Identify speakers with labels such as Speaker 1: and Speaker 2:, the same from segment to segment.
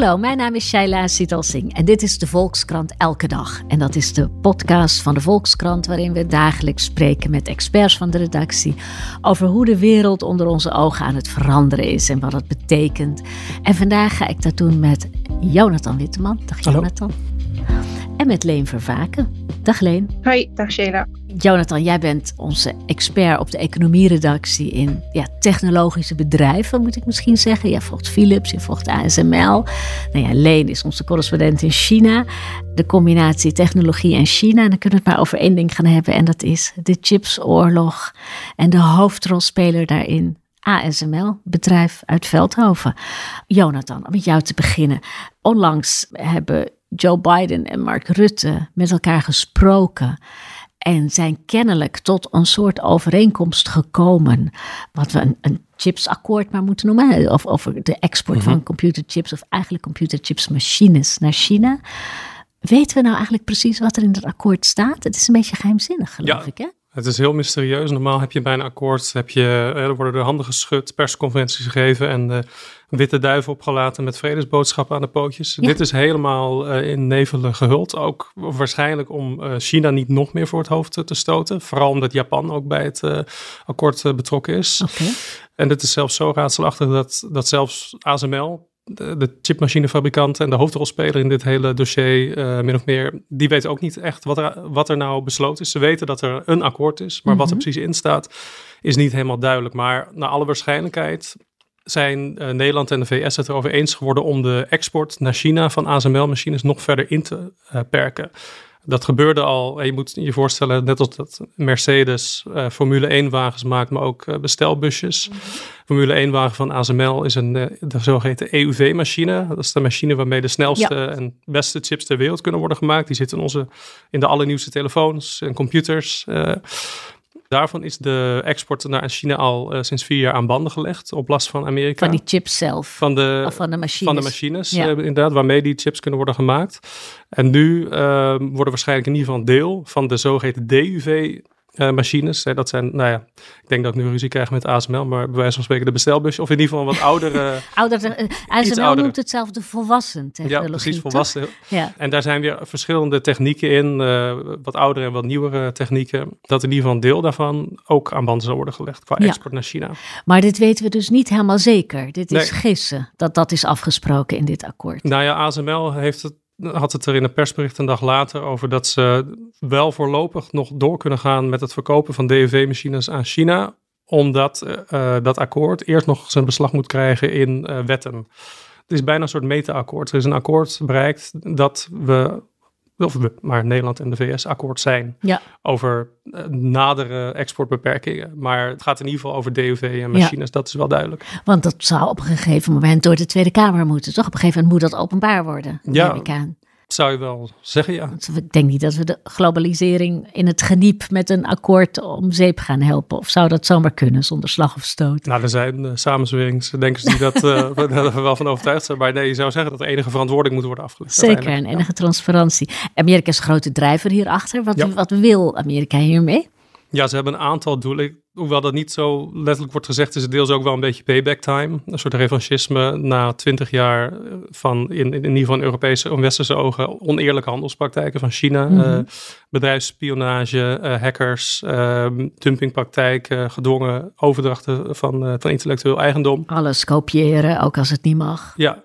Speaker 1: Hallo, mijn naam is Shaila Sitalsing en dit is de Volkskrant Elke Dag. En dat is de podcast van de Volkskrant waarin we dagelijks spreken met experts van de redactie over hoe de wereld onder onze ogen aan het veranderen is en wat dat betekent. En vandaag ga ik dat doen met Jonathan Witteman. Dag
Speaker 2: Hallo.
Speaker 1: En met Leen Vervaken. Dag Leen.
Speaker 3: Hoi, dag Sheila.
Speaker 1: Jonathan, jij bent onze expert op de economieredactie in ja, technologische bedrijven, moet ik misschien zeggen. Jij volgt Philips, je volgt ASML. Nou ja, Leen is onze correspondent in China. De combinatie technologie en China. En dan kunnen we het maar over één ding gaan hebben. En dat is de chipsoorlog. En de hoofdrolspeler daarin, ASML, bedrijf uit Veldhoven. Jonathan, om met jou te beginnen. Onlangs hebben Joe Biden en Mark Rutte met elkaar gesproken. En zijn kennelijk tot een soort overeenkomst gekomen. Wat we een, een chipsakkoord maar moeten noemen. Of over de export van computerchips. Of eigenlijk computerchipsmachines naar China. Weten we nou eigenlijk precies wat er in dat akkoord staat? Het is een beetje geheimzinnig, geloof
Speaker 2: Ja.
Speaker 1: ik, hè?
Speaker 2: Het is heel mysterieus. Normaal heb je bij een akkoord, heb je, eh, er worden de handen geschud, persconferenties gegeven en de witte duiven opgelaten met vredesboodschappen aan de pootjes.
Speaker 1: Ja.
Speaker 2: Dit is helemaal eh, in nevelen gehuld. Ook waarschijnlijk om eh, China niet nog meer voor het hoofd te, te stoten. Vooral omdat Japan ook bij het akkoord betrokken is. En dit is zelfs zo raadselachtig dat, dat zelfs ASML, de, de chipmachinefabrikant en de hoofdrolspeler in dit hele dossier, eh, min of meer, die weten ook niet echt wat er, wat er nou besloten is. Ze weten dat er een akkoord is, maar wat er precies in staat, is niet helemaal duidelijk. Maar naar alle waarschijnlijkheid zijn eh, Nederland en de VS het erover eens geworden om de export naar China van ASML-machines nog verder in te eh, perken. Dat gebeurde al. En Je moet je voorstellen, net als dat Mercedes eh, Formule 1-wagens maakt, maar ook eh, bestelbusjes. Formule 1-wagen van ASML is een eh, de zogeheten EUV-machine. Dat is de machine waarmee de snelste en beste chips ter wereld kunnen worden gemaakt. Die zitten in, onze, in de allernieuwste telefoons en computers. Daarvan is de export naar China al eh, sinds vier jaar aan banden gelegd, op last van Amerika.
Speaker 1: Van die chips zelf.
Speaker 2: Van de,
Speaker 1: of van de machines.
Speaker 2: van de machines,
Speaker 1: Ja.
Speaker 2: eh, inderdaad, waarmee die chips kunnen worden gemaakt. En nu eh, worden waarschijnlijk in ieder geval een deel van de zogeheten DUV-machines. dat zijn, nou ja, ik denk dat ik nu ruzie krijg met ASML, maar bij wijze van spreken de bestelbusje. Of in ieder geval een wat oudere,
Speaker 1: Ouder, eh, ASML
Speaker 2: oudere.
Speaker 1: noemt het zelf de volwassen
Speaker 2: ja,
Speaker 1: technologie.
Speaker 2: precies
Speaker 1: toch?
Speaker 2: volwassen.
Speaker 1: Ja.
Speaker 2: En daar zijn weer verschillende technieken in, eh, wat oudere en wat nieuwere technieken. Dat in ieder geval een deel daarvan ook aan banden zal worden gelegd qua
Speaker 1: Ja.
Speaker 2: export naar China.
Speaker 1: Maar dit weten we dus niet helemaal zeker. Dit is
Speaker 2: Nee.
Speaker 1: gissen dat dat is afgesproken in dit akkoord.
Speaker 2: Nou ja, ASML heeft het, had het er in een persbericht een dag later over dat ze wel voorlopig nog door kunnen gaan met het verkopen van DUV-machines aan China. Omdat eh, eh, dat akkoord eerst nog zijn beslag moet krijgen in eh, wetten. Het is bijna een soort meta-akkoord. Er is een akkoord bereikt dat we, of we, maar Nederland en de VS akkoord zijn
Speaker 1: Ja.
Speaker 2: over eh, nadere exportbeperkingen. Maar het gaat in ieder geval over DUV en machines, dat is wel duidelijk.
Speaker 1: Want dat zou op een gegeven moment door de Tweede Kamer moeten. Toch? Op een gegeven moment moet dat openbaar worden.
Speaker 2: Ja.
Speaker 1: neem ik aan.
Speaker 2: Zou je wel zeggen, ja.
Speaker 1: Ik denk niet dat we de globalisering in het geniep met een akkoord om zeep gaan helpen. Of zou dat zomaar kunnen zonder slag of stoot?
Speaker 2: Nou, er zijn uh, samenzweringsdenkers die dat, uh, daar wel van overtuigd zijn. Maar nee, je zou zeggen dat enige verantwoording moet worden afgelegd.
Speaker 1: Zeker, en enige transparantie. Amerika is een grote drijver hierachter. Wat,
Speaker 2: Ja.
Speaker 1: wat wil Amerika hiermee?
Speaker 2: Ja, ze hebben een aantal doelen. Hoewel dat niet zo letterlijk wordt gezegd, is het deels ook wel een beetje payback time. Een soort revanchisme na twintig jaar van in, in ieder geval in Europese en westerse ogen oneerlijke handelspraktijken van China. Eh, bedrijfsspionage, eh, hackers, eh, dumpingpraktijken, gedwongen overdrachten van, eh, van intellectueel eigendom.
Speaker 1: Alles kopiëren, ook als het niet mag.
Speaker 2: Ja,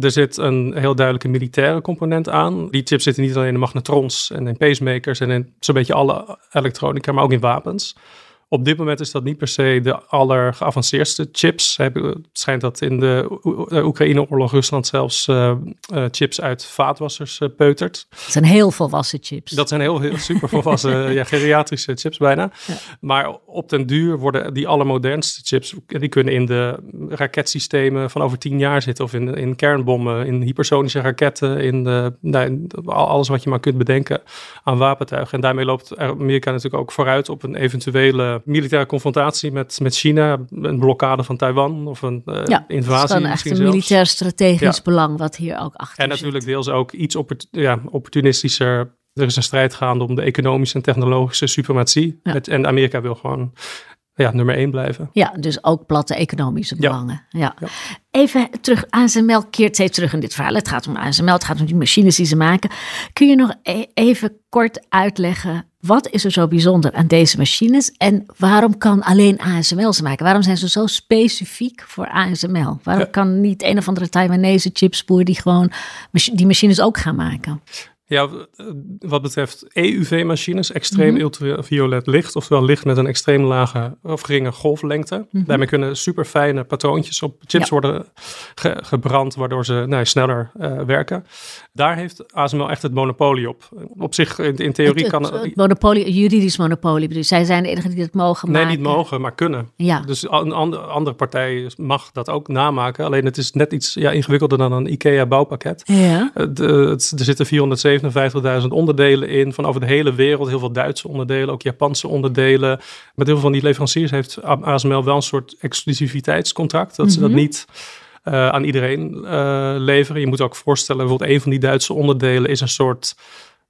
Speaker 2: er zit een heel duidelijke militaire component aan. Die chips zitten niet alleen in magnetrons en in pacemakers en in zo'n beetje alle elektronica, maar ook in wapens. Op dit moment is dat niet per se de allergeavanceerdste chips. Het schijnt dat in de Oekraïne-oorlog Rusland zelfs uh, uh, chips uit vaatwassers uh, peutert.
Speaker 1: Dat zijn heel volwassen chips.
Speaker 2: Dat zijn heel, heel super volwassen, ja, geriatrische chips bijna. Ja. Maar op den duur worden die allermodernste chips, die kunnen in de raketsystemen van over tien jaar zitten. Of in, in kernbommen, in hypersonische raketten, in, de, nou, alles wat je maar kunt bedenken aan wapentuigen. En daarmee loopt Amerika natuurlijk ook vooruit op een eventuele militaire confrontatie met, met China. Een blokkade van Taiwan of een uh,
Speaker 1: ja,
Speaker 2: invasie.
Speaker 1: Dat is echt een militair strategisch ja. belang wat hier ook achter
Speaker 2: En natuurlijk deels ook iets oppor ja, opportunistischer er is een strijd gaande om de economische en technologische suprematie. Ja. En Amerika wil gewoon ja, nummer één blijven.
Speaker 1: Ja, dus ook platte economische belangen. Ja. ja. Even terug, ASML keert steeds terug in dit verhaal. Het gaat om ASML, het gaat om die machines die ze maken. Kun je nog e even kort uitleggen, wat is er zo bijzonder aan deze machines en waarom kan alleen ASML ze maken? Waarom zijn ze zo specifiek voor ASML? Waarom ja. kan niet een of andere Taiwanese chipsboer die gewoon die machines ook gaan maken?
Speaker 2: Ja, wat betreft EUV-machines, extreem mm -hmm. ultraviolet licht, oftewel licht met een extreem lage of geringe golflengte. Mm -hmm. Daarmee kunnen super fijne patroontjes op chips ja. worden ge gebrand, waardoor ze nou, sneller uh, werken. Daar heeft ASML echt het monopolie op. Op zich, in, in theorie
Speaker 1: het,
Speaker 2: kan...
Speaker 1: Het, het monopolie, juridisch monopolie. Dus zij zijn de enige die dat mogen
Speaker 2: nee,
Speaker 1: maken.
Speaker 2: niet mogen, maar kunnen.
Speaker 1: Ja.
Speaker 2: Dus een andere, andere partij mag dat ook namaken. Alleen het is net iets ja, ingewikkelder dan een IKEA bouwpakket.
Speaker 1: Ja.
Speaker 2: De, het, er zitten 407 57.000 onderdelen in van over de hele wereld. Heel veel Duitse onderdelen, ook Japanse onderdelen. Met heel veel van die leveranciers heeft ASML wel een soort exclusiviteitscontract. Dat mm -hmm. ze dat niet uh, aan iedereen uh, leveren. Je moet ook voorstellen, bijvoorbeeld een van die Duitse onderdelen is een soort...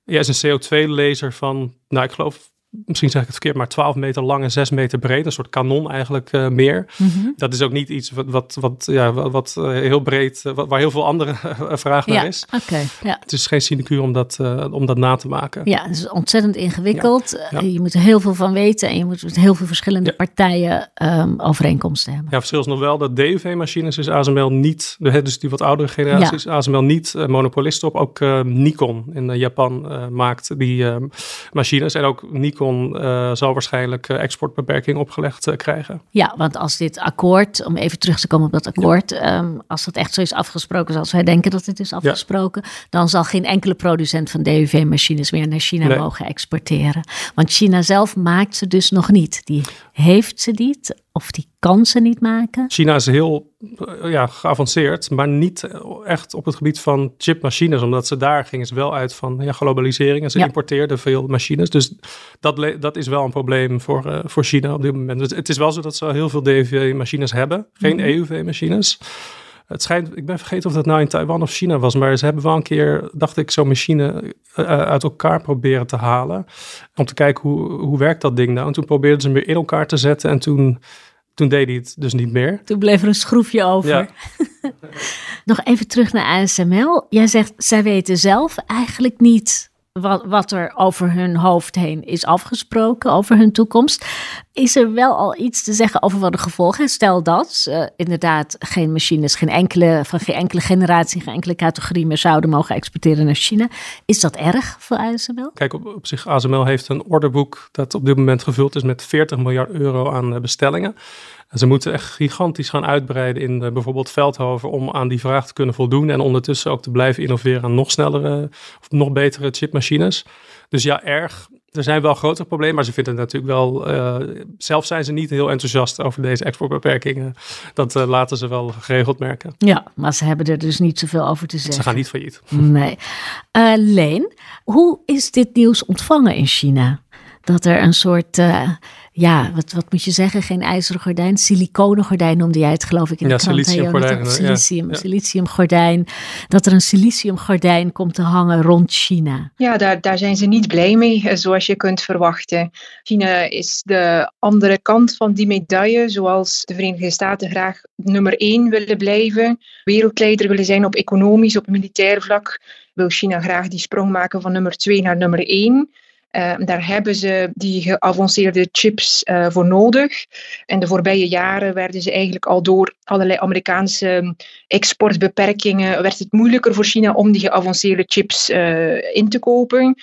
Speaker 2: Ja, is een CO2-laser van, nou ik geloof misschien zeg ik het verkeerd, maar 12 meter lang en 6 meter breed. Een soort kanon eigenlijk uh, meer.
Speaker 1: Mm -hmm.
Speaker 2: Dat is ook niet iets wat, wat, wat, ja, wat uh, heel breed, uh, waar heel veel andere vraag naar
Speaker 1: ja,
Speaker 2: is.
Speaker 1: Okay, ja.
Speaker 2: Het is geen sinecure om dat, om dat na te maken.
Speaker 1: Ja, het is ontzettend ingewikkeld. Ja. Je moet er heel veel van weten en je moet met heel veel verschillende partijen um, overeenkomsten hebben.
Speaker 2: Ja, verschil is nog wel dat DUV-machines is ASML niet, dus die wat oudere generatie is ASML niet monopolist op. Ook Nikon in Japan maakt die machines en ook Nikon uh, zal waarschijnlijk uh, exportbeperking opgelegd uh, krijgen.
Speaker 1: Ja, want als dit akkoord, om even terug te komen op dat akkoord, ja. um, als dat echt zo is afgesproken zoals wij denken dat het is afgesproken, ja. dan zal geen enkele producent van DUV-machines meer naar China nee. mogen exporteren. Want China zelf maakt ze dus nog niet. Die heeft ze niet of die kan ze niet maken.
Speaker 2: China is heel ja, geavanceerd, maar niet echt op het gebied van chipmachines, omdat ze daar gingen ze wel uit van ja, globalisering en ze ja. importeerden veel machines. Dus dat, dat is wel een probleem voor, uh, voor China op dit moment. Dus het is wel zo dat ze heel veel DUV-machines hebben, geen mm -hmm. EUV-machines. Het schijnt, ik ben vergeten of dat nou in Taiwan of China was, maar ze hebben wel een keer, dacht ik, zo'n machine uh, uit elkaar proberen te halen. Om te kijken hoe, hoe werkt dat ding nou. En toen probeerden ze hem weer in elkaar te zetten en toen, toen deed hij het dus niet meer.
Speaker 1: Toen bleef er een schroefje over.
Speaker 2: Ja.
Speaker 1: Nog even terug naar ASML. Jij zegt, zij weten zelf eigenlijk niet wat, wat er over hun hoofd heen is afgesproken, over hun toekomst. Is er wel al iets te zeggen over wat de gevolgen zijn? Stel dat uh, inderdaad geen machines, geen enkele, van geen enkele generatie, geen enkele categorie meer zouden mogen exporteren naar China. Is dat erg voor ASML?
Speaker 2: Kijk, op, op zich, ASML heeft een orderboek dat op dit moment gevuld is met 40 miljard euro aan bestellingen. En ze moeten echt gigantisch gaan uitbreiden in uh, bijvoorbeeld Veldhoven om aan die vraag te kunnen voldoen. En ondertussen ook te blijven innoveren aan nog snellere of nog betere chipmachines. Dus ja, erg. Er zijn wel grotere problemen, maar ze vinden het natuurlijk wel. Uh, zelf zijn ze niet heel enthousiast over deze exportbeperkingen. Dat uh, laten ze wel geregeld merken.
Speaker 1: Ja, maar ze hebben er dus niet zoveel over te zeggen.
Speaker 2: Ze gaan niet failliet.
Speaker 1: Nee. Uh, Leen, hoe is dit nieuws ontvangen in China? Dat er een soort ja, wat, wat moet je zeggen? Geen ijzeren gordijn. Siliconen gordijn noemde jij het, geloof ik, in
Speaker 2: ja,
Speaker 1: de krant.
Speaker 2: Siliciumgordijn.
Speaker 1: Silicium,
Speaker 2: ja.
Speaker 1: siliciumgordijn. Dat er een siliciumgordijn komt te hangen rond China.
Speaker 4: Ja, daar, daar zijn ze niet blij mee, zoals je kunt verwachten. China is de andere kant van die medaille, zoals de Verenigde Staten graag nummer één willen blijven. Wereldleider willen zijn op economisch, op militair vlak. Wil China graag die sprong maken van nummer twee naar nummer één. Daar hebben ze die geavanceerde chips voor nodig. En de voorbije jaren werden ze eigenlijk al door allerlei Amerikaanse exportbeperkingen, werd het moeilijker voor China om die geavanceerde chips in te kopen.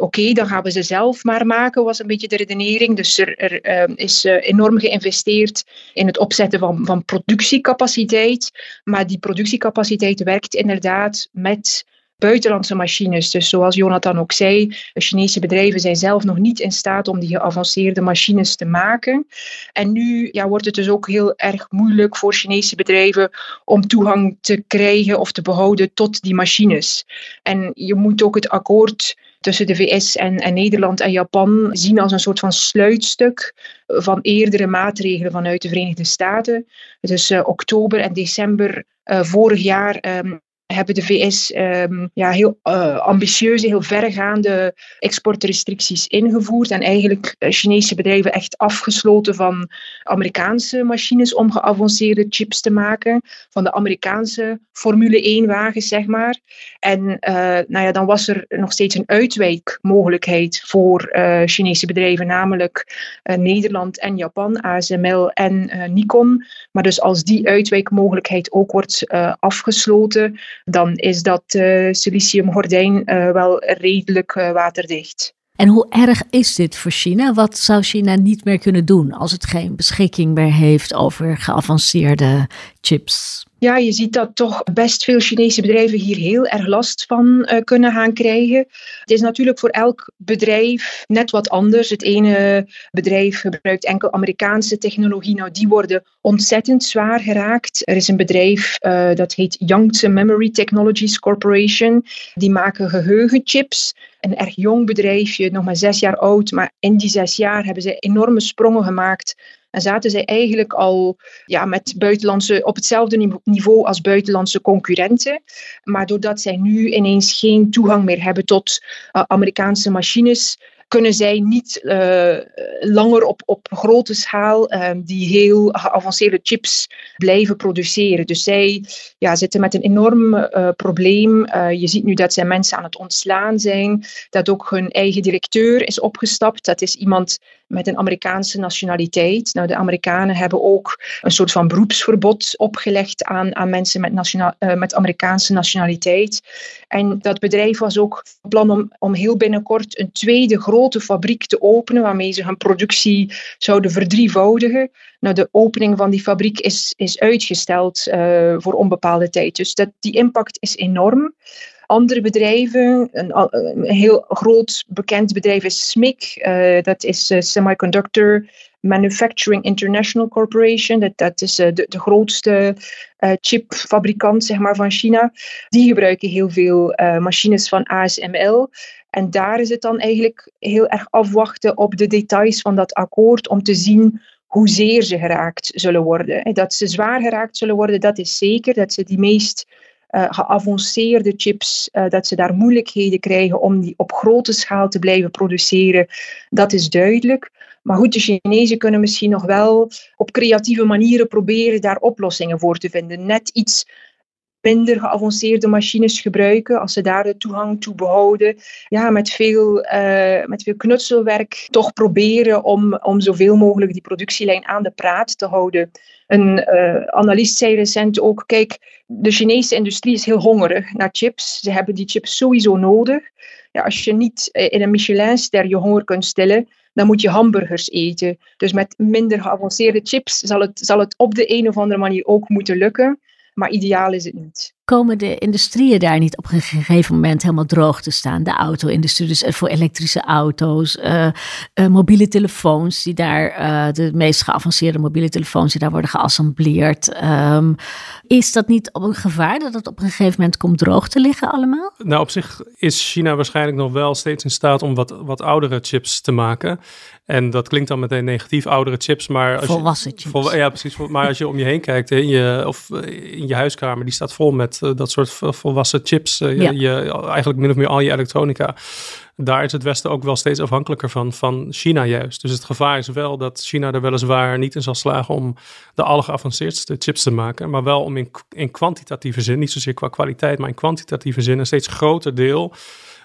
Speaker 4: Oké, dan gaan we ze zelf maar maken, was een beetje de redenering. Dus er, ehm, is uh, enorm geïnvesteerd in het opzetten van, van productiecapaciteit. Maar die productiecapaciteit werkt inderdaad met buitenlandse machines. Dus zoals Jonathan ook zei, Chinese bedrijven zijn zelf nog niet in staat om die geavanceerde machines te maken. En nu ja, wordt het dus ook heel erg moeilijk voor Chinese bedrijven om toegang te krijgen of te behouden tot die machines. En je moet ook het akkoord tussen de VS en, Nederland en Japan zien als een soort van sluitstuk van eerdere maatregelen vanuit de Verenigde Staten. Dus uh, oktober en december uh, vorig jaar um, hebben de VS um, ja, heel uh, ambitieuze, heel verregaande exportrestricties ingevoerd en eigenlijk uh, Chinese bedrijven echt afgesloten van Amerikaanse machines om geavanceerde chips te maken, van de Amerikaanse Formule 1-wagens, zeg maar. En uh, nou ja, dan was er nog steeds een uitwijkmogelijkheid voor Chinese bedrijven, namelijk Nederland en Japan, ASML en Nikon. Maar dus als die uitwijkmogelijkheid ook wordt afgesloten, dan is dat uh, siliciumgordijn uh, wel redelijk uh, waterdicht.
Speaker 1: En hoe erg is dit voor China? Wat zou China niet meer kunnen doen als het geen beschikking meer heeft over geavanceerde chips?
Speaker 4: Ja, je ziet dat toch best veel Chinese bedrijven hier heel erg last van uh, kunnen gaan krijgen. Het is natuurlijk voor elk bedrijf net wat anders. Het ene bedrijf gebruikt enkel Amerikaanse technologie. Nou, die worden ontzettend zwaar geraakt. Er is een bedrijf uh, dat heet Yangtze Memory Technologies Corporation. Die maken geheugenchips. Een erg jong bedrijfje, nog maar zes jaar oud. Maar in die zes jaar hebben ze enorme sprongen gemaakt en zaten zij eigenlijk al ja, met buitenlandse, op hetzelfde niveau als buitenlandse concurrenten. Maar doordat zij nu ineens geen toegang meer hebben tot uh, Amerikaanse machines, kunnen zij niet uh, langer op, op grote schaal uh, die heel geavanceerde chips blijven produceren. Dus zij ja, zitten met een enorm uh, probleem. je ziet nu dat zij mensen aan het ontslaan zijn, dat ook hun eigen directeur is opgestapt. Dat is iemand met een Amerikaanse nationaliteit. Nou, de Amerikanen hebben ook een soort van beroepsverbod opgelegd aan, aan mensen met, nationaal, met Amerikaanse nationaliteit. En dat bedrijf was ook van plan om, om heel binnenkort een tweede grote grote fabriek te openen waarmee ze hun productie zouden verdrievoudigen. Nou, de opening van die fabriek is, is uitgesteld uh, voor onbepaalde tijd. Dus dat, die impact is enorm. Andere bedrijven, een, heel groot bekend bedrijf is SMIC, uh, dat is uh, Semiconductor Manufacturing International Corporation. Dat, dat is de, de grootste chipfabrikant zeg maar, van China. Die gebruiken heel veel machines van ASML. En daar is het dan eigenlijk heel erg afwachten op de details van dat akkoord om te zien hoezeer ze geraakt zullen worden. Dat ze zwaar geraakt zullen worden, dat is zeker. Dat ze die meest uh, geavanceerde chips, uh, dat ze daar moeilijkheden krijgen om die op grote schaal te blijven produceren, dat is duidelijk. Maar goed, de Chinezen kunnen misschien nog wel op creatieve manieren proberen daar oplossingen voor te vinden. Net iets minder geavanceerde machines gebruiken, als ze daar de toegang toe behouden. Ja, met veel, uh, met veel knutselwerk toch proberen om, om zoveel mogelijk die productielijn aan de praat te houden. Een uh, analist zei recent ook, kijk, de Chinese industrie is heel hongerig naar chips. Ze hebben die chips sowieso nodig. Ja, als je niet eh, in een Michelin-ster je honger kunt stillen, dan moet je hamburgers eten. Dus met minder geavanceerde chips zal het, zal het op de een of andere manier ook moeten lukken. Maar ideaal is het niet.
Speaker 1: Komen de industrieën daar niet op een gegeven moment helemaal droog te staan? De auto-industrie, dus voor elektrische auto's, uh, uh, mobiele telefoons, die daar, uh, de meest geavanceerde mobiele telefoons, die daar worden geassembleerd. Um, is dat niet op een gevaar dat het op een gegeven moment komt droog te liggen allemaal?
Speaker 2: Nou, op zich is China waarschijnlijk nog wel steeds in staat om wat, wat oudere chips te maken. En dat klinkt dan meteen negatief, oudere chips, maar... Als
Speaker 1: Volwassen chips.
Speaker 2: Vol, ja, precies. Maar als je om je heen kijkt, in je, of in je huiskamer, die staat vol met uh, dat soort volwassen chips. Uh, ja. je, eigenlijk min of meer al je elektronica. Daar is het Westen ook wel steeds afhankelijker van, van China juist. Dus het gevaar is wel dat China er weliswaar niet in zal slagen om de allergeavanceerdste chips te maken. Maar wel om in, in kwantitatieve zin, niet zozeer qua kwaliteit, maar in kwantitatieve zin een steeds groter deel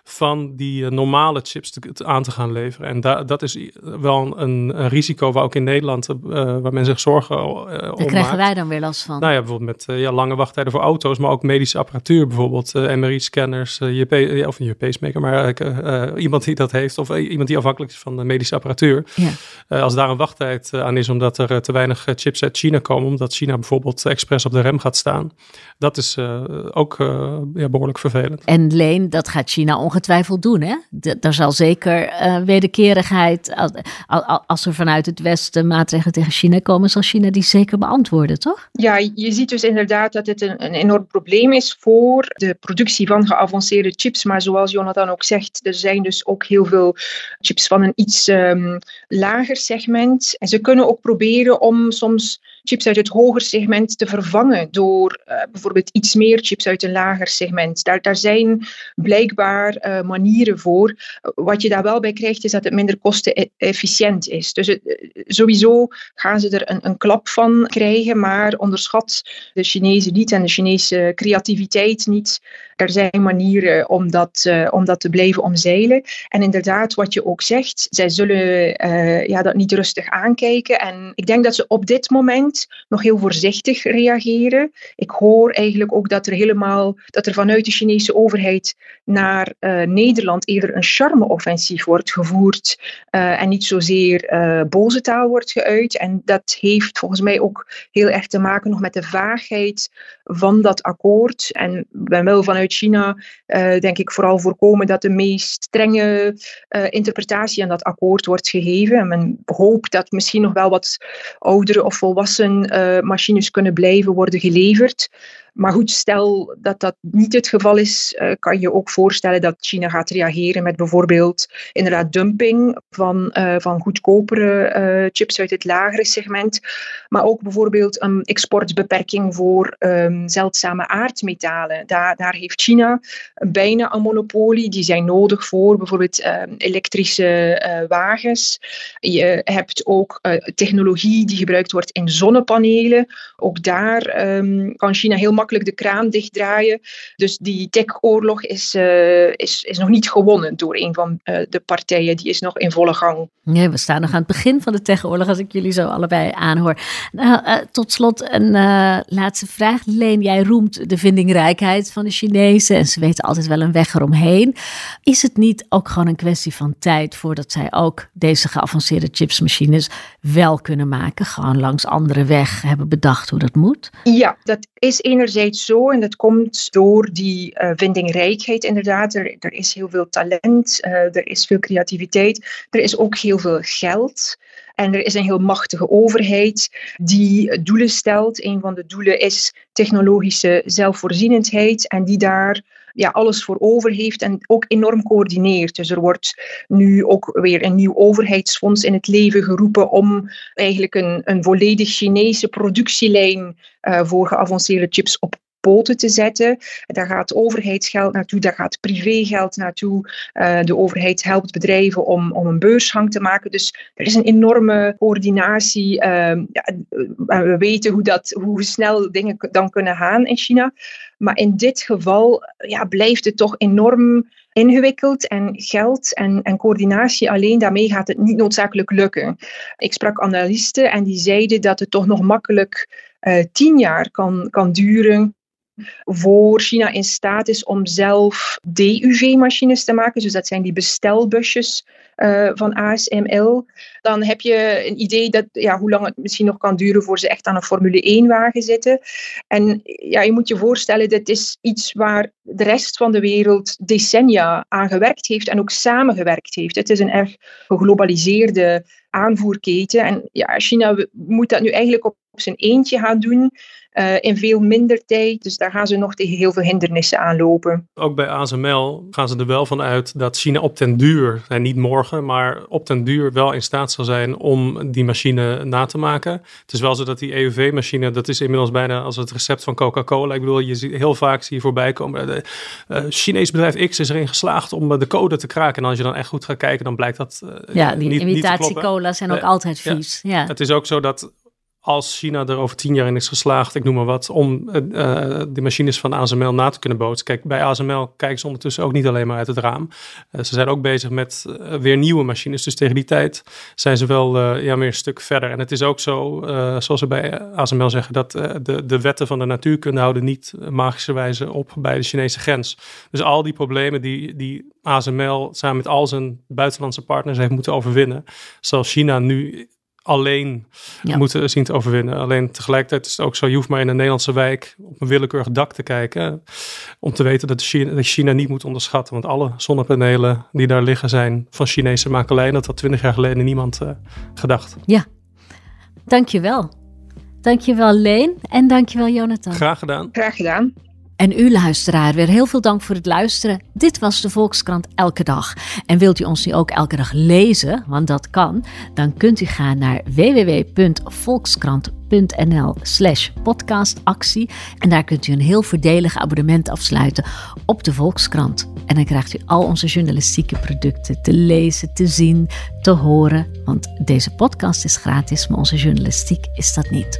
Speaker 2: van die normale chips te, aan te gaan leveren. En da dat is wel een, een, risico waar ook in Nederland, waar men zich zorgen om
Speaker 1: Daar krijgen wij dan weer last van.
Speaker 2: Nou ja, bijvoorbeeld met ja, lange wachttijden voor auto's, maar ook medische apparatuur, bijvoorbeeld MRI-scanners, je of je pacemaker, maar iemand die dat heeft, of iemand die afhankelijk is van de medische apparatuur. Ja. als daar een wachttijd aan is, omdat er te weinig chips uit China komen, omdat China bijvoorbeeld expres op de rem gaat staan. Dat is uh, ook uh, ja, behoorlijk vervelend.
Speaker 1: En Leen, dat gaat China ongetwijfeld doen. Hè? er zal zeker uh, wederkerigheid, als, als er vanuit het Westen maatregelen tegen China komen, zal China die zeker beantwoorden, toch?
Speaker 4: Ja, je ziet dus inderdaad dat het een, een enorm probleem is voor de productie van geavanceerde chips. Maar zoals Jonathan ook zegt, er zijn dus ook heel veel chips van een iets um, lager segment. En ze kunnen ook proberen om soms chips uit het hoger segment te vervangen door uh, bijvoorbeeld iets meer chips uit een lager segment. Daar, zijn blijkbaar uh, manieren voor. Wat je daar wel bij krijgt, is dat het minder kostenefficiënt is. Dus het, sowieso gaan ze er een, een klap van krijgen, maar onderschat de Chinezen niet en de Chinese creativiteit niet. Er zijn manieren om dat, om dat te blijven omzeilen. En inderdaad, wat je ook zegt, zij zullen ja, dat niet rustig aankijken. En ik denk dat ze op dit moment nog heel voorzichtig reageren. Ik hoor eigenlijk ook dat er helemaal, dat er vanuit de Chinese overheid naar uh, Nederland eerder een charme-offensief wordt gevoerd en niet zozeer boze taal wordt geuit. En dat heeft volgens mij ook heel erg te maken nog met de vaagheid van dat akkoord. En ben wel vanuit China, denk ik, vooral voorkomen dat de meest strenge interpretatie aan dat akkoord wordt gegeven. En men hoopt dat misschien nog wel wat oudere of volwassen uh, machines kunnen blijven worden geleverd. Maar goed, stel dat dat niet het geval is, uh, kan je ook voorstellen dat China gaat reageren met bijvoorbeeld inderdaad dumping van, uh, van goedkopere uh, chips uit het lagere segment. Maar ook bijvoorbeeld een exportbeperking voor um, zeldzame aardmetalen. Daar, daar heeft China bijna een monopolie. Die zijn nodig voor bijvoorbeeld ehm, elektrische wagens. Je hebt ook technologie die gebruikt wordt in zonnepanelen. Ook daar um, kan China heel makkelijk de kraan dichtdraaien. Dus die tech-oorlog is, uh, is, is nog niet gewonnen door een van uh, de partijen. Die is nog in volle gang.
Speaker 1: Nee, we staan nog aan het begin van de tech-oorlog als ik jullie zo allebei aanhoor. Nou, uh, tot slot een laatste vraag. Leen, jij roemt de vindingrijkheid van de Chinezen en ze weten altijd wel een weg eromheen. Is het niet ook gewoon een kwestie van tijd voordat zij ook deze geavanceerde chipsmachines wel kunnen maken? Gewoon langs andere weg hebben bedacht hoe dat moet?
Speaker 4: Ja, dat is enerzijds enerzijds zo, en dat komt door die uh, vindingrijkheid inderdaad. Er, er, is heel veel talent, uh, er is veel creativiteit, er is ook heel veel geld. En er is een heel machtige overheid die doelen stelt. Een van de doelen is technologische zelfvoorzienendheid en die daar ja, alles voor over heeft en ook enorm coördineert. Dus er wordt nu ook weer een nieuw overheidsfonds in het leven geroepen om eigenlijk een, een volledig Chinese productielijn uh, voor geavanceerde chips op poten te zetten. Daar gaat overheidsgeld naartoe, daar gaat privégeld naartoe. Uh, de overheid helpt bedrijven om, om een beurshang te maken. Dus er is een enorme coördinatie. Uh, ja, we weten hoe, dat, hoe snel dingen dan kunnen gaan in China. Maar in dit geval ja, blijft het toch enorm ingewikkeld en geld en, en coördinatie alleen, daarmee gaat het niet noodzakelijk lukken. Ik sprak analisten en die zeiden dat het toch nog makkelijk tien jaar kan, kan duren voor China in staat is om zelf DUV-machines te maken. Dus dat zijn die bestelbusjes uh, van ASML. Dan heb je een idee dat, ja, hoe lang het misschien nog kan duren voor ze echt aan een Formule 1-wagen zitten. En ja, je moet je voorstellen, dit is iets waar de rest van de wereld decennia aan gewerkt heeft en ook samengewerkt heeft. Het is een erg geglobaliseerde aanvoerketen. En ja, China moet dat nu eigenlijk op zijn eentje gaan doen. Uh, in veel minder tijd. Dus daar gaan ze nog tegen heel veel hindernissen aanlopen.
Speaker 2: Ook bij ASML gaan ze er wel van uit dat China op den duur, en niet morgen, maar op den duur wel in staat zal zijn om die machine na te maken. Het is wel zo dat die EUV-machine, dat is inmiddels bijna als het recept van Coca-Cola. Ik bedoel, je ziet heel vaak zie je voorbij komen. De uh, Chinees bedrijf X is erin geslaagd om de code te kraken. En als je dan echt goed gaat kijken, dan blijkt dat. Uh,
Speaker 1: ja, die imitatie cola zijn ook altijd vies. Ja.
Speaker 2: ja. Het is ook zo dat als China er over tien jaar in is geslaagd, ik noem maar wat, om uh, de machines van ASML na te kunnen bootsen. Kijk, bij ASML kijken ze ondertussen ook niet alleen maar uit het raam. ze zijn ook bezig met weer nieuwe machines. Dus tegen die tijd zijn ze wel ja, weer een stuk verder. En het is ook zo, zoals ze bij ASML zeggen, dat de, de wetten van de natuurkunde houden niet magische wijze op bij de Chinese grens. Dus al die problemen die, die ASML samen met al zijn buitenlandse partners heeft moeten overwinnen, zal China nu alleen moeten zien te overwinnen. Alleen tegelijkertijd is het ook zo, je hoeft maar in een Nederlandse wijk op een willekeurig dak te kijken om te weten dat China, dat China niet moet onderschatten. Want alle zonnepanelen die daar liggen zijn van Chinese makelij. Dat had twintig jaar geleden niemand uh, gedacht.
Speaker 1: Ja, dankjewel. Dankjewel Leen en dankjewel Jonathan.
Speaker 2: Graag gedaan.
Speaker 4: Graag gedaan.
Speaker 1: En u luisteraar, weer heel veel dank voor het luisteren. Dit was de Volkskrant Elke Dag. En wilt u ons nu ook elke dag lezen, want dat kan, dan kunt u gaan naar www.volkskrant.nl slash podcastactie. En daar kunt u een heel voordelig abonnement afsluiten op de Volkskrant. En dan krijgt u al onze journalistieke producten te lezen, te zien, te horen. Want deze podcast is gratis, maar onze journalistiek is dat niet.